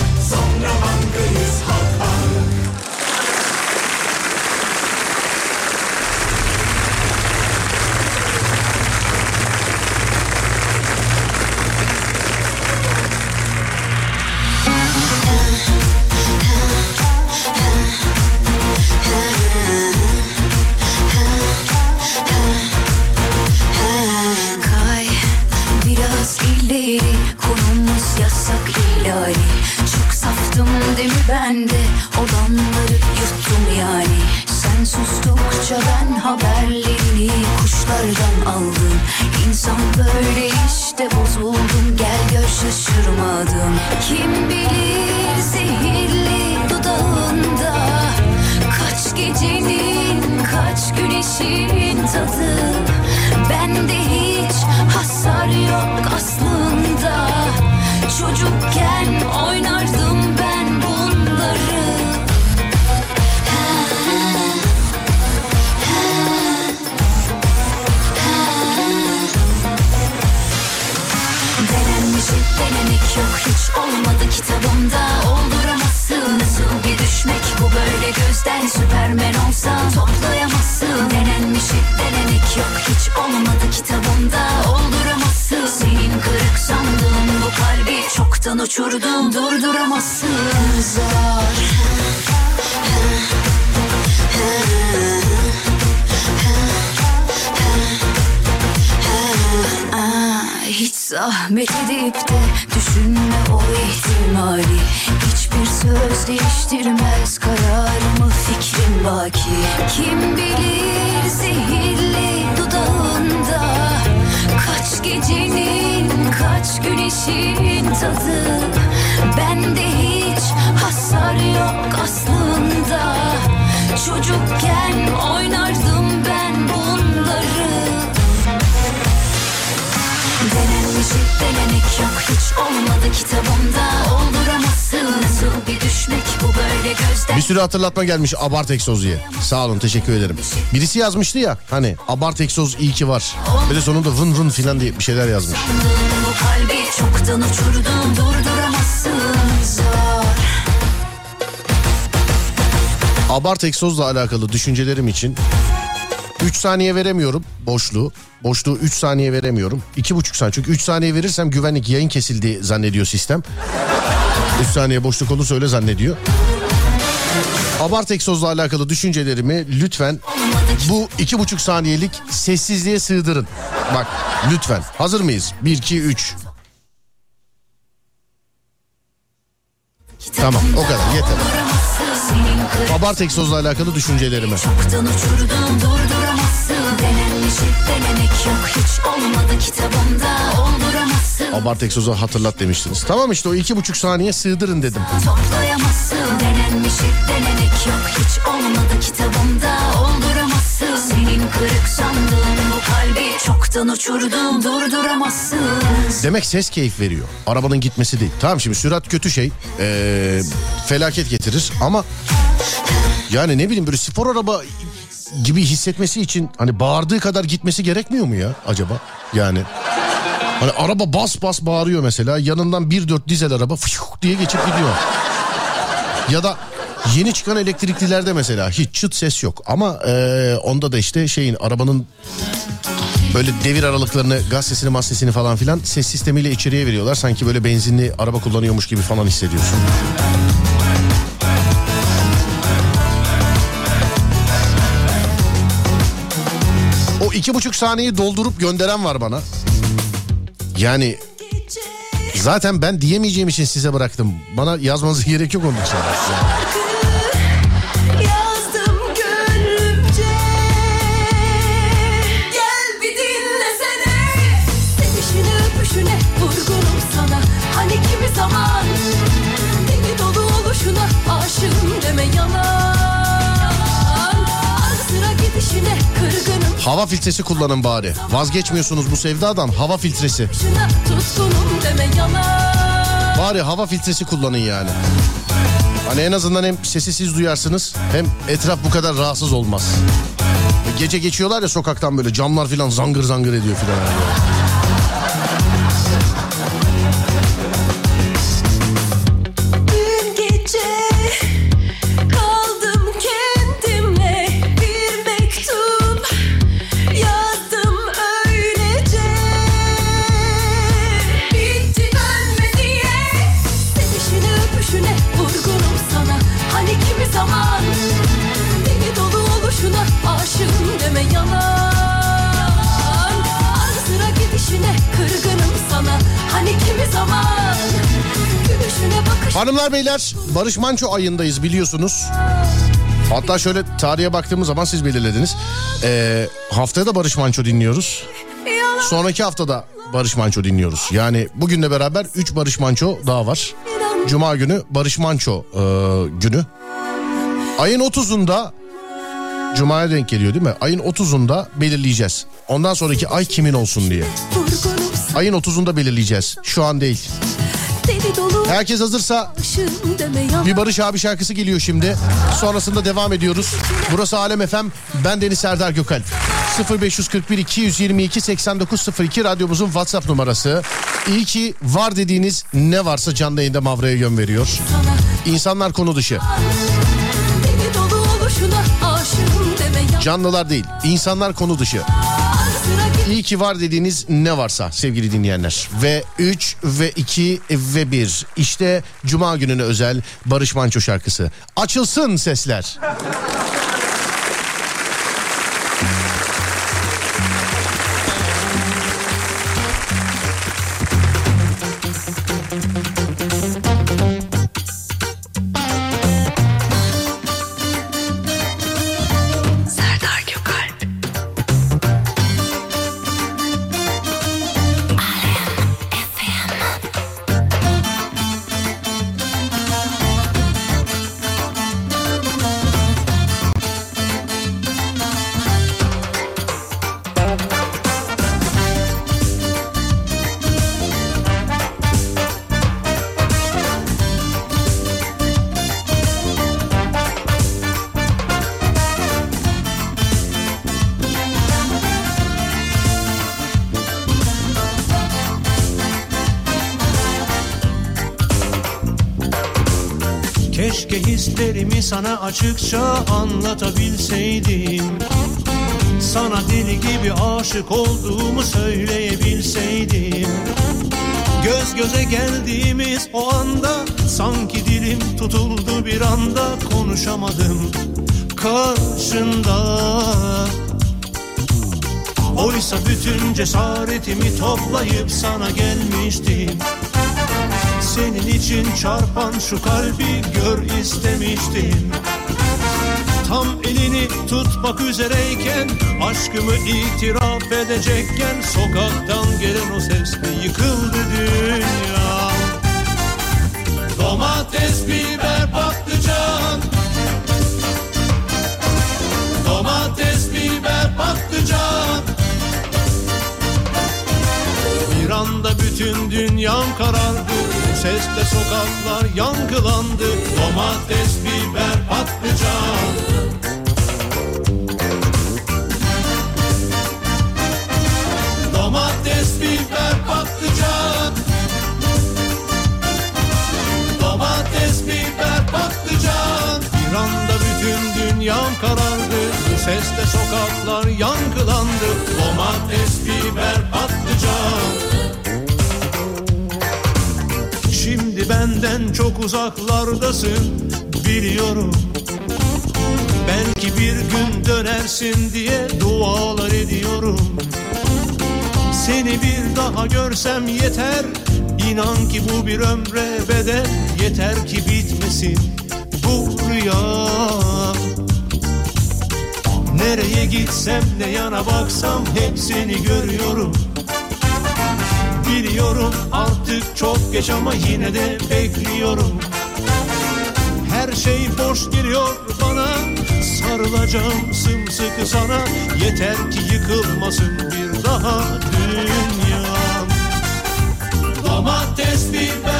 Denemek yok hiç olmadı kitabımda Olduramazsın nasıl bir düşmek bu böyle gözden Bir sürü hatırlatma gelmiş abart egzoz diye. Sağ olun teşekkür ederim. Birisi yazmıştı ya hani abart egzoz iyi ki var. De sonunda vın vın filan diye bir şeyler yazmış. Bu kalbi çoktan uçurdum durduramazsın Zor Abart egzozla alakalı düşüncelerim için 3 saniye veremiyorum boşluğu. Boşluğu 3 saniye veremiyorum. 2,5 saniye. Çünkü 3 saniye verirsem güvenlik yayın kesildi zannediyor sistem. 3 saniye boşluk olursa öyle zannediyor. Abart egzozla alakalı düşüncelerimi lütfen bu iki buçuk saniyelik sessizliğe sığdırın. Bak lütfen. Hazır mıyız? 1, 2, 3. Tamam o kadar yeter. Senin kırık Abart egzozla alakalı düşüncelerimi. çoktan uçurdum durduramazsın Denenmiş denemek yok. Hiç olmadı kitabımda. Olduramazsın Abart egzozu hatırlat demiştiniz. Tamam işte o iki buçuk saniye sığdırın dedim. Toplayamazsın. Denenmiş denemek yok. Hiç olmadı kitabımda. Olduramazsın Senin kırık sandığın bu kalbi çoktan uçurdum durduramazsın Demek ses keyif veriyor. Arabanın gitmesi değil. Tamam şimdi sürat kötü şey. Ee, felaket getirir ama yani ne bileyim böyle spor araba gibi hissetmesi için hani bağırdığı kadar gitmesi gerekmiyor mu ya acaba? Yani hani araba bas bas bağırıyor mesela yanından 1.4 dizel araba fıyuk diye geçip gidiyor. Ya da yeni çıkan elektriklilerde mesela hiç çıt ses yok ama ee, onda da işte şeyin arabanın böyle devir aralıklarını gaz sesini mas sesini falan filan ses sistemiyle içeriye veriyorlar. Sanki böyle benzinli araba kullanıyormuş gibi falan hissediyorsun. O iki buçuk saniyeyi doldurup gönderen var bana. Yani zaten ben diyemeyeceğim için size bıraktım. Bana yazmanıza gerek yok onun için. Hava filtresi kullanın bari. Vazgeçmiyorsunuz bu sevdadan hava filtresi. Bari hava filtresi kullanın yani. Hani en azından hem sesi siz duyarsınız hem etraf bu kadar rahatsız olmaz. Gece geçiyorlar ya sokaktan böyle camlar filan zangır zangır ediyor filan. Yani. Hanımlar beyler Barış Manço ayındayız biliyorsunuz. Hatta şöyle tarihe baktığımız zaman siz belirlediniz. Ee, haftaya da Barış Manço dinliyoruz. Sonraki haftada Barış Manço dinliyoruz. Yani bugünle beraber 3 Barış Manço daha var. Cuma günü Barış Manço e, günü. Ayın 30'unda Cuma'ya denk geliyor değil mi? Ayın 30'unda belirleyeceğiz. Ondan sonraki ay kimin olsun diye. Ayın 30'unda belirleyeceğiz. Şu an değil. Herkes hazırsa bir Barış abi şarkısı geliyor şimdi. Sonrasında devam ediyoruz. Burası Alem FM. Ben Deniz Serdar Gökalp. 0541 222 8902 radyomuzun WhatsApp numarası. İyi ki var dediğiniz ne varsa canlı yayında Mavra'ya yön veriyor. İnsanlar konu dışı. Canlılar değil. İnsanlar konu dışı. İyi ki var dediğiniz ne varsa sevgili dinleyenler. Ve 3 ve 2 ve 1. İşte Cuma gününe özel Barış Manço şarkısı. Açılsın sesler. Açıkça anlatabilseydim Sana deli gibi aşık olduğumu söyleyebilseydim. Göz göze geldiğimiz o anda Sanki dilim tutuldu bir anda Konuşamadım karşında. Oysa bütün cesaretimi toplayıp sana gelmiştim. Senin için çarpan şu kalbi gör istemiştim Tam elini tutmak üzereyken Aşkımı itiraf edecekken Sokaktan gelen o sesle yıkıldı dünya? Domates, biber, patlıcan. Domates, biber, patlıcan. Bir anda bütün dünyam karardı sesle sokaklar yankılandı Domates, biber, patlıcan sokaklar yankılandı Domates, biber, patlıcan. Şimdi benden çok uzaklardasın biliyorum. Belki bir gün dönersin diye dualar ediyorum. Seni bir daha görsem yeter İnan ki bu bir ömre bedel. Yeter ki bitmesin bu rüya Nereye gitsem ne yana baksam hep seni görüyorum. Biliyorum artık çok geç ama yine de bekliyorum. Her şey boş geliyor bana Sarılacağım sımsıkı sana. Yeter ki yıkılmasın bir daha dünyam Domates, biber,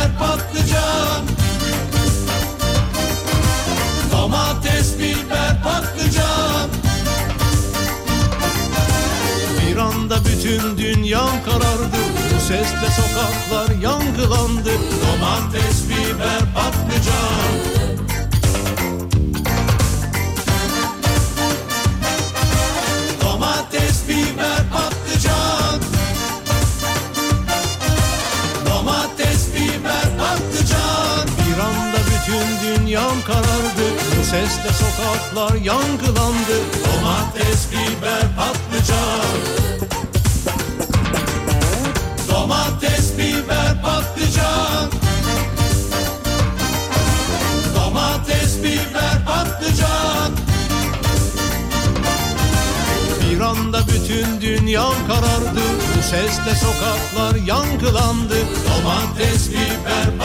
anda bütün dünyam karardı. Bu sesle sokaklar yankılandı Domates, biber, patlıcan. Domates, biber, patlıcan. Domates, biber, patlıcan. Bir anda bütün dünyam karardı. Bu sesle sokaklar yankılandı Domates, biber, patlıcan dünyam karardı Bu sesle sokaklar yankılandı. Domates, biber,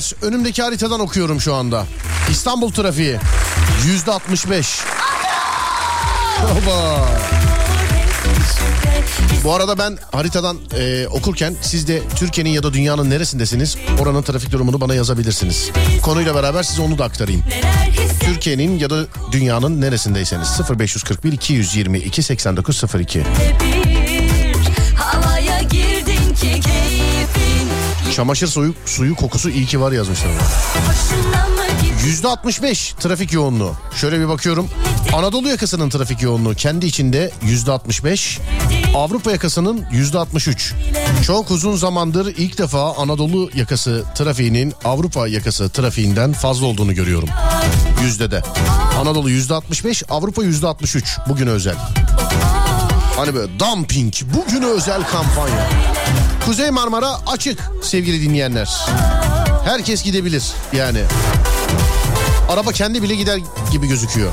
Beyler önümdeki haritadan okuyorum şu anda. İstanbul trafiği yüzde 65. Baba. Bu arada ben haritadan e, okurken siz de Türkiye'nin ya da dünyanın neresindesiniz? Oranın trafik durumunu bana yazabilirsiniz. Konuyla beraber size onu da aktarayım. Türkiye'nin ya da dünyanın neresindeyseniz 0541 222 8902. Çamaşır suyu, suyu kokusu iyi ki var yazmışlar. Yüzde 65 trafik yoğunluğu. Şöyle bir bakıyorum. Anadolu yakasının trafik yoğunluğu kendi içinde yüzde 65. Avrupa yakasının yüzde 63. Çok uzun zamandır ilk defa Anadolu yakası trafiğinin Avrupa yakası trafiğinden fazla olduğunu görüyorum. Yüzde de. Anadolu yüzde 65, Avrupa yüzde 63. Bugün özel. Hani böyle dumping, bugün özel kampanya. Kuzey Marmara açık sevgili dinleyenler. Herkes gidebilir yani. Araba kendi bile gider gibi gözüküyor.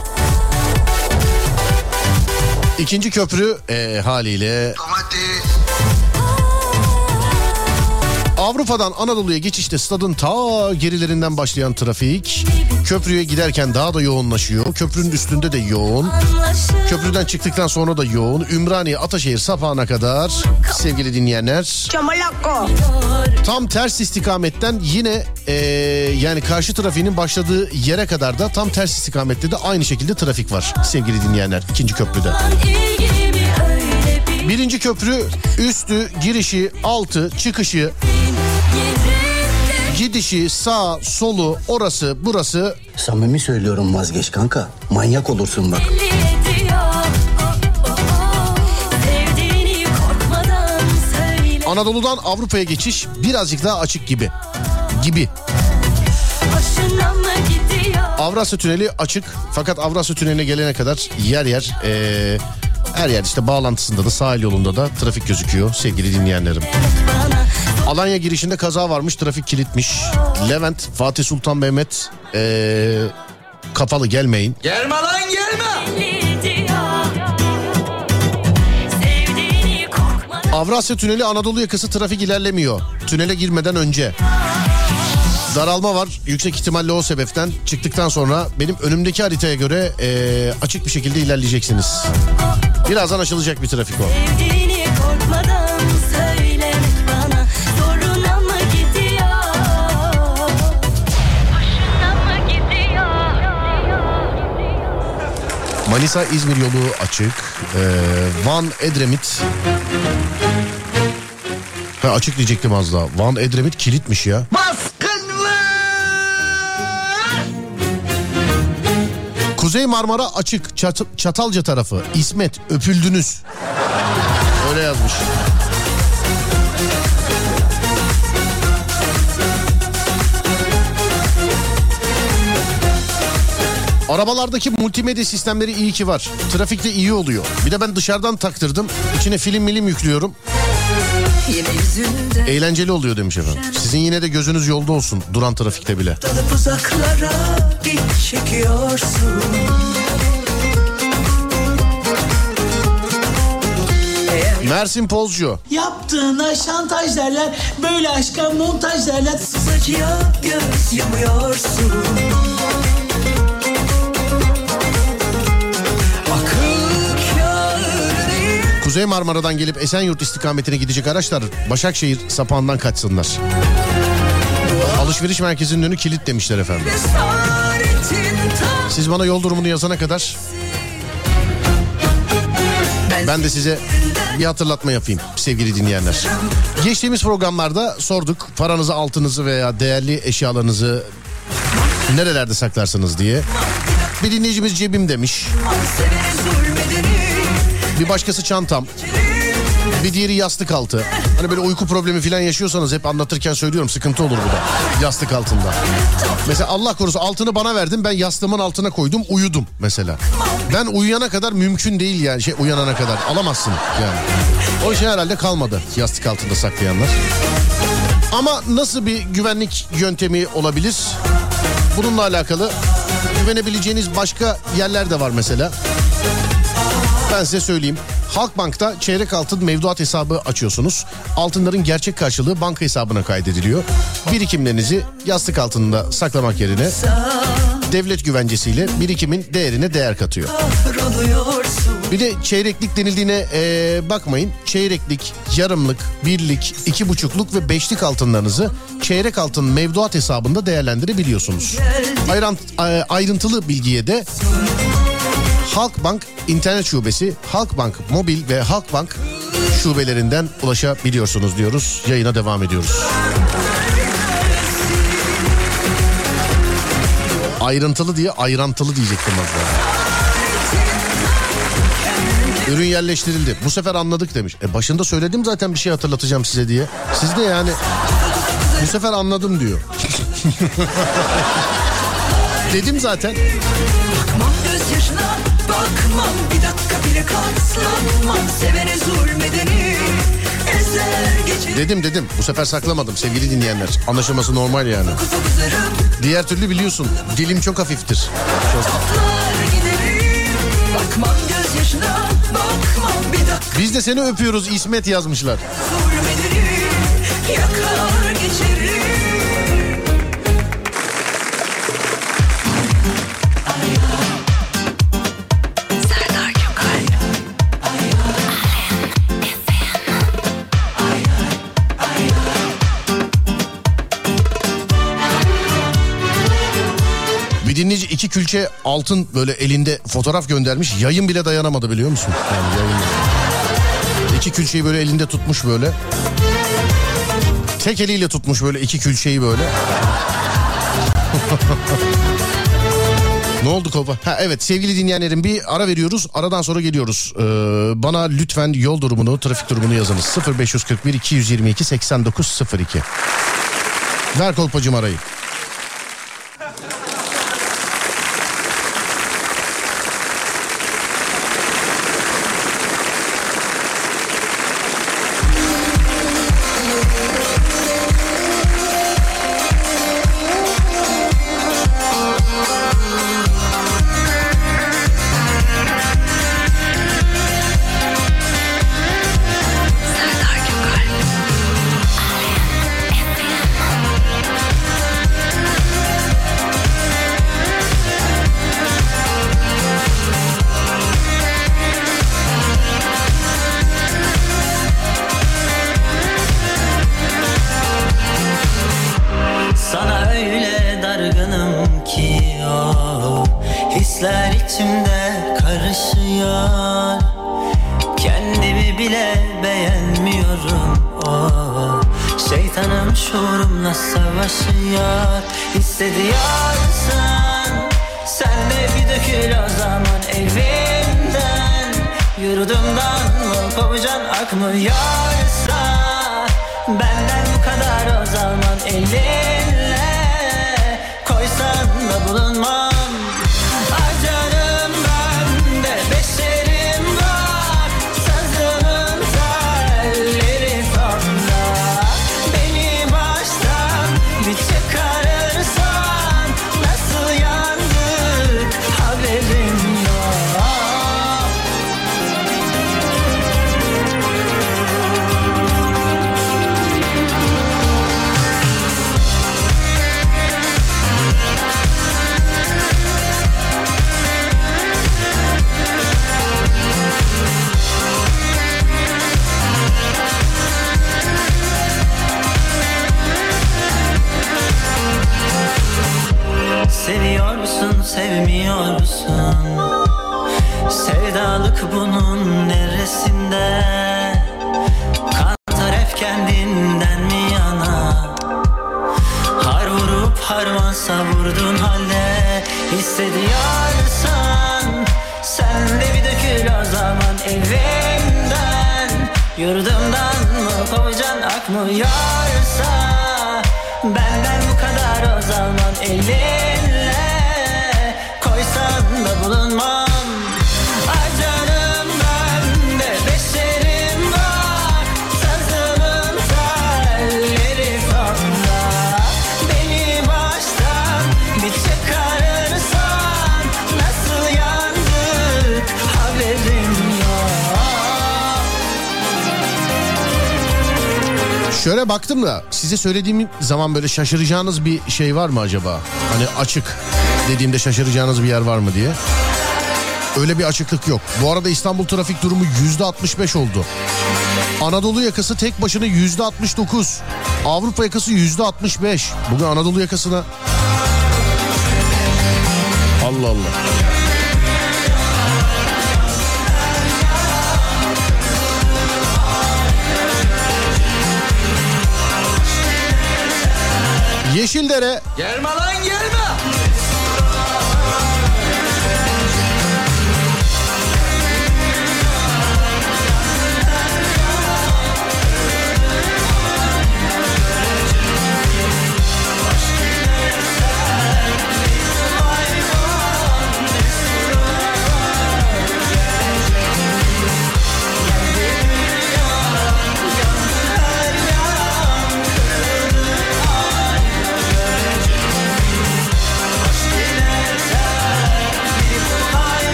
İkinci köprü e, haliyle Avrupa'dan Anadolu'ya geçişte stadın ta gerilerinden başlayan trafik köprüye giderken daha da yoğunlaşıyor. Köprünün üstünde de yoğun. Köprüden çıktıktan sonra da yoğun. Ümraniye Ataşehir sapağına kadar sevgili dinleyenler. Tam ters istikametten yine e, yani karşı trafiğinin başladığı yere kadar da tam ters istikamette de aynı şekilde trafik var sevgili dinleyenler ikinci köprüde. Birinci köprü üstü, girişi, altı, çıkışı, gidişi, sağ, solu, orası, burası Samimi söylüyorum vazgeç kanka. Manyak olursun bak. Anadolu'dan Avrupa'ya geçiş birazcık daha açık gibi. Gibi. Avrasya Tüneli açık fakat Avrasya Tüneli'ne gelene kadar yer yer eee, Her yer işte bağlantısında da sahil yolunda da trafik gözüküyor sevgili dinleyenlerim. Alanya girişinde kaza varmış trafik kilitmiş. Levent, Fatih Sultan Mehmet ee, kafalı gelmeyin. Gelme lan gelme. Avrasya Tüneli Anadolu yakası trafik ilerlemiyor. Tünele girmeden önce. Daralma var. Yüksek ihtimalle o sebepten çıktıktan sonra benim önümdeki haritaya göre ee, açık bir şekilde ilerleyeceksiniz. Birazdan açılacak bir trafik o. Manisa İzmir yolu açık. Ee, Van Edremit. Ha, açık diyecektim az daha. Van Edremit kilitmiş ya. Baskın var. Kuzey Marmara açık. Çat- Çatalca tarafı. İsmet öpüldünüz. Öyle yazmış. Arabalardaki multimedya sistemleri iyi ki var. Trafikte iyi oluyor. Bir de ben dışarıdan taktırdım. İçine film milim yüklüyorum. Eğlenceli oluyor demiş efendim. Sizin yine de gözünüz yolda olsun duran trafikte bile. dalıp uzaklara çekiyorsun. Mersin Pozcu. Yaptığına şantaj derler, böyle aşka montaj derler. Acıya göz yumuyorsun. Kuzey Marmara'dan gelip Esenyurt istikametine gidecek araçlar Başakşehir sapağından kaçsınlar. Alışveriş merkezinin önü kilit demişler efendim. Siz bana yol durumunu yazana kadar ben de size bir hatırlatma yapayım sevgili dinleyenler. Geçtiğimiz programlarda sorduk paranızı, altınızı veya değerli eşyalarınızı nerelerde saklarsınız diye. Bir dinleyicimiz cebim demiş. Bir başkası çantam. Bir diğeri yastık altı. Hani böyle uyku problemi falan yaşıyorsanız hep anlatırken söylüyorum sıkıntı olur bu da. Yastık altında. Mesela Allah korusun altını bana verdin ben yastığımın altına koydum uyudum mesela. Ben uyuyana kadar mümkün değil yani şey uyanana kadar alamazsın yani. O şey herhalde kalmadı yastık altında saklayanlar. Ama nasıl bir güvenlik yöntemi olabilir? Bununla alakalı güvenebileceğiniz başka yerler de var mesela. Ben size söyleyeyim. Halkbank'ta çeyrek altın mevduat hesabı açıyorsunuz. Altınların gerçek karşılığı banka hesabına kaydediliyor. Birikimlerinizi yastık altında saklamak yerine devlet güvencesiyle birikimin değerine değer katıyor. Bir de çeyreklik denildiğine eee, bakmayın. Çeyreklik, yarımlık, birlik, iki buçukluk ve beşlik altınlarınızı çeyrek altın mevduat hesabında değerlendirebiliyorsunuz. Ayran, e, ayrıntılı bilgiye de Halkbank internet şubesi, Halkbank mobil ve Halkbank şubelerinden ulaşabiliyorsunuz diyoruz. Yayına devam ediyoruz. Ayrıntılı diye ayrantılı diyecektim daha. Ürün yerleştirildi. Bu sefer anladık demiş. E başında söyledim zaten bir şey hatırlatacağım size diye. Siz de yani bu sefer anladım diyor. Dedim zaten. Bakmam bakmam bir dakika bile katlanmam sevene zulmedeni ezer geçer Dedim dedim. Bu sefer saklamadım sevgili dinleyenler. Anlaşılması normal yani. Diğer türlü biliyorsun dilim çok hafiftir. Çok. Biz de seni öpüyoruz İsmet yazmışlar. İki külçe altın böyle elinde fotoğraf göndermiş. Yayın bile dayanamadı biliyor musun? Yani yayın. İki külçeyi böyle elinde tutmuş böyle. Tek eliyle tutmuş böyle iki külçeyi böyle. Ne oldu Kopa? Ha evet sevgili dinleyenlerim bir ara veriyoruz. Aradan sonra geliyoruz. Ee, bana lütfen yol durumunu, trafik durumunu yazınız. 0541 222 8902. Ver Kolpacım arayı. Yurdumdan mı kovacan akmıyorsa Benden bu kadar o zaman elinle Şöyle baktım da size söylediğim zaman böyle şaşıracağınız bir şey var mı acaba? Hani açık dediğimde şaşıracağınız bir yer var mı diye. Öyle bir açıklık yok. Bu arada İstanbul trafik durumu yüzde 65 oldu. Anadolu yakası tek başına yüzde 69. Avrupa yakası yüzde 65. Bugün Anadolu yakasına... Allah Allah. Yeşildere Gelme lan gelme.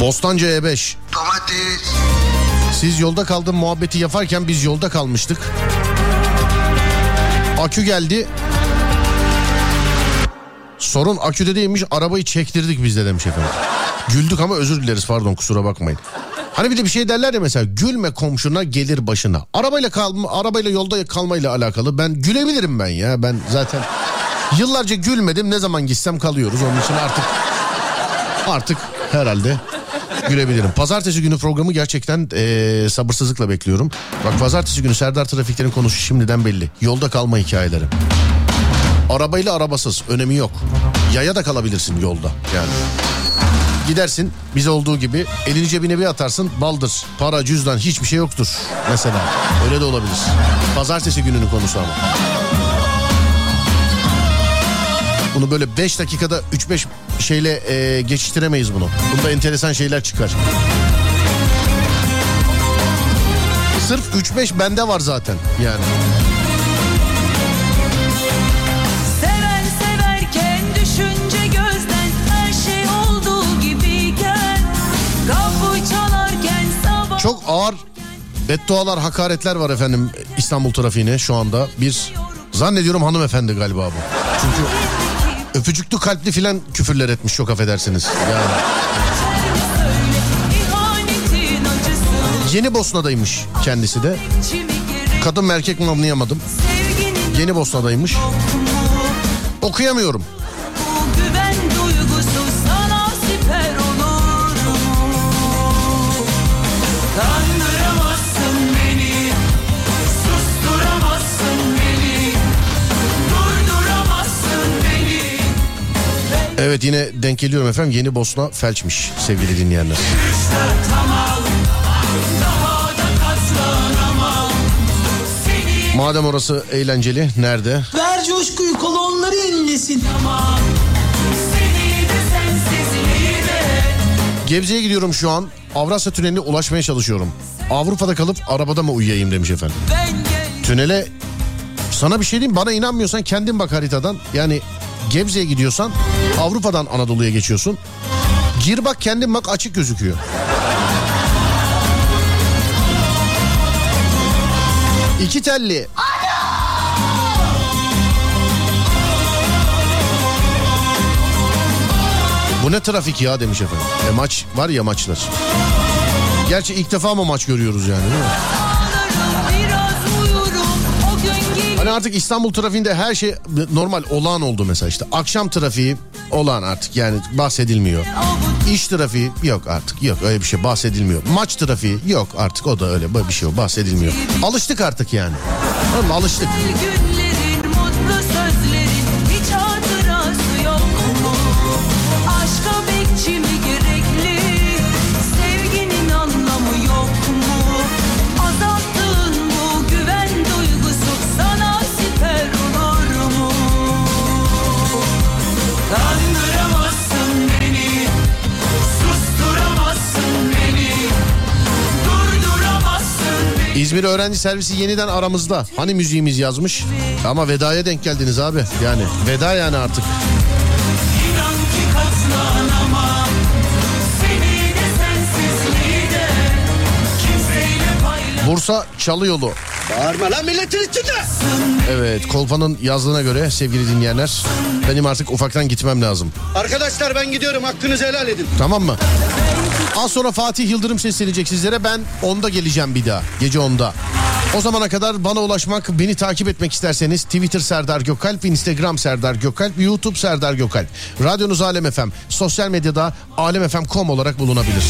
Bostancı E5. Siz yolda kaldın muhabbeti yaparken biz yolda kalmıştık. Akü geldi. Sorun aküde değilmiş arabayı çektirdik biz de demiş efendim. Güldük ama özür dileriz pardon kusura bakmayın. Hani bir de bir şey derler ya mesela gülme komşuna gelir başına. Arabayla kalma, arabayla yolda kalmayla alakalı ben gülebilirim ben ya. Ben zaten yıllarca gülmedim ne zaman gitsem kalıyoruz. Onun için artık artık herhalde gülebilirim. Pazartesi günü programı gerçekten eee, sabırsızlıkla bekliyorum. Bak pazartesi günü Serdar Trafikler'in konusu şimdiden belli. Yolda kalma hikayeleri. Arabayla arabasız önemi yok. Yaya da kalabilirsin yolda yani. Gidersin bize olduğu gibi elini cebine bir atarsın baldır, para, cüzdan hiçbir şey yoktur mesela. Öyle de olabilir. Pazartesi gününün konusu ama. Bunu böyle 5 dakikada 3-5 şeyle e, geçiştiremeyiz bunu. Bunda enteresan şeyler çıkar. Sırf 3-5 bende var zaten yani. Şey Çok ağır beddualar, hakaretler var efendim İstanbul trafiğine şu anda. Bir zannediyorum hanımefendi galiba bu. Çünkü öpücüklü kalpli filan küfürler etmiş çok affedersiniz. Yani Yeni Bosna'daymış kendisi de. Kadın mı erkek mi anlayamadım. Yeni Bosna'daymış. Okuyamıyorum. Evet yine denk geliyorum efendim. Yeni Bosna felçmiş sevgili dinleyenler. Madem orası eğlenceli nerede? Ver coşkuyu kolonları de. Gebze'ye gidiyorum şu an. Avrasya Tüneli'ne ulaşmaya çalışıyorum. Avrupa'da kalıp arabada mı uyuyayım demiş efendim. Tünele sana bir şey diyeyim bana inanmıyorsan kendin bak haritadan. Yani Gebze'ye gidiyorsan Avrupa'dan Anadolu'ya geçiyorsun. Gir bak kendin bak açık gözüküyor. İki telli. Bu ne trafik ya demiş efendim. E maç var ya maçlar. Gerçi ilk defa mı maç görüyoruz yani değil mi? Hani artık İstanbul trafiğinde her şey normal olağan oldu mesela işte. Akşam trafiği olağan artık yani bahsedilmiyor. İş trafiği yok artık yok öyle bir şey bahsedilmiyor. Maç trafiği yok artık o da öyle bir şey bahsedilmiyor. Alıştık artık yani. Tamam alıştık. Günlerin mutlu İzmir öğrenci servisi yeniden aramızda. Hani müziğimiz yazmış. Ama vedaya denk geldiniz abi. Yani veda yani artık. İnan ki katlanamam Bursa Çalı Yolu. Bağırma lan milletin içinde. Evet Kolpa'nın yazdığına göre sevgili dinleyenler benim artık ufaktan gitmem lazım. Arkadaşlar ben gidiyorum hakkınızı helal edin. Tamam mı? Az sonra Fatih Yıldırım seslenecek sizlere. Ben 10'da geleceğim bir daha. Gece 10'da. O zamana kadar bana ulaşmak, beni takip etmek isterseniz Twitter Serdar Gökalp, Instagram Serdar Gökalp, YouTube Serdar Gökalp. Radyonuz Alem FM, sosyal medyada alemfm.com olarak bulunabilir.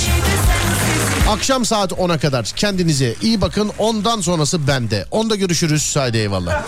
Akşam saat 10'a kadar kendinize iyi bakın. Ondan sonrası bende. Onda görüşürüz. Haydi eyvallah.